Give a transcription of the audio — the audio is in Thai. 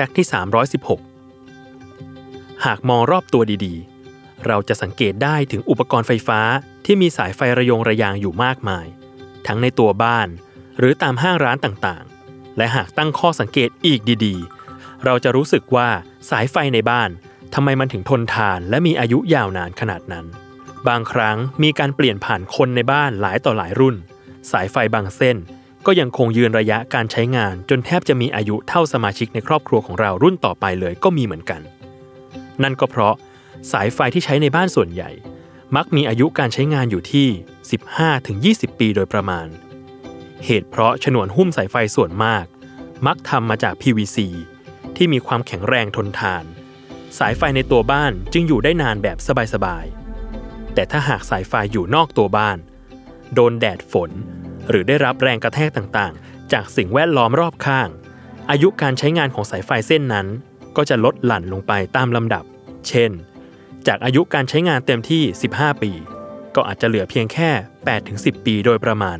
ฟกต์ที่ 316 หากมองรอบตัวดีๆ เราจะสังเกตได้ถึงอุปกรณ์ไฟฟ้าที่มีสายไฟระยงระยางอยู่มากมาย ทั้งในตัวบ้าน หรือตามห้างร้านต่างๆ และหากตั้งข้อสังเกตอีกดีๆ เราจะรู้สึกว่าสายไฟในบ้านทำไมมันถึงทนทานและมีอายุยาวนานขนาดนั้น บางครั้งมีการเปลี่ยนผ่านคนในบ้านหลายต่อหลายรุ่น สายไฟบางเส้น ก็ยังคงยืนระยะการใช้งาน จนแทบจะมีอายุเท่าสมาชิกในครอบครัวของเรารุ่นต่อไปเลยก็มีเหมือนกัน นั่นก็เพราะสายไฟที่ใช้ในบ้านส่วนใหญ่ มักมีอายุการใช้งานอยู่ที่ 15-20 ปีโดยประมาณ เหตุเพราะฉนวนหุ้มสายไฟส่วนมาก มักทำมาจาก PVC ที่มีความแข็งแรงทนทาน สายไฟในตัวบ้านจึงอยู่ได้นานแบบสบายๆแต่ถ้าหากสายไฟอยู่นอกตัวบ้าน โดนแดดฝน หรือได้รับแรงกระแทกต่างๆ จากสิ่งแวดล้อมรอบข้าง อายุการใช้งานของสายไฟเส้นนั้น ก็จะลดหลั่นลงไปตามลำดับ เช่น จากอายุการใช้งานเต็มที่ 15 ปี ก็อาจจะเหลือเพียงแค่ 8-10 ปีโดยประมาณ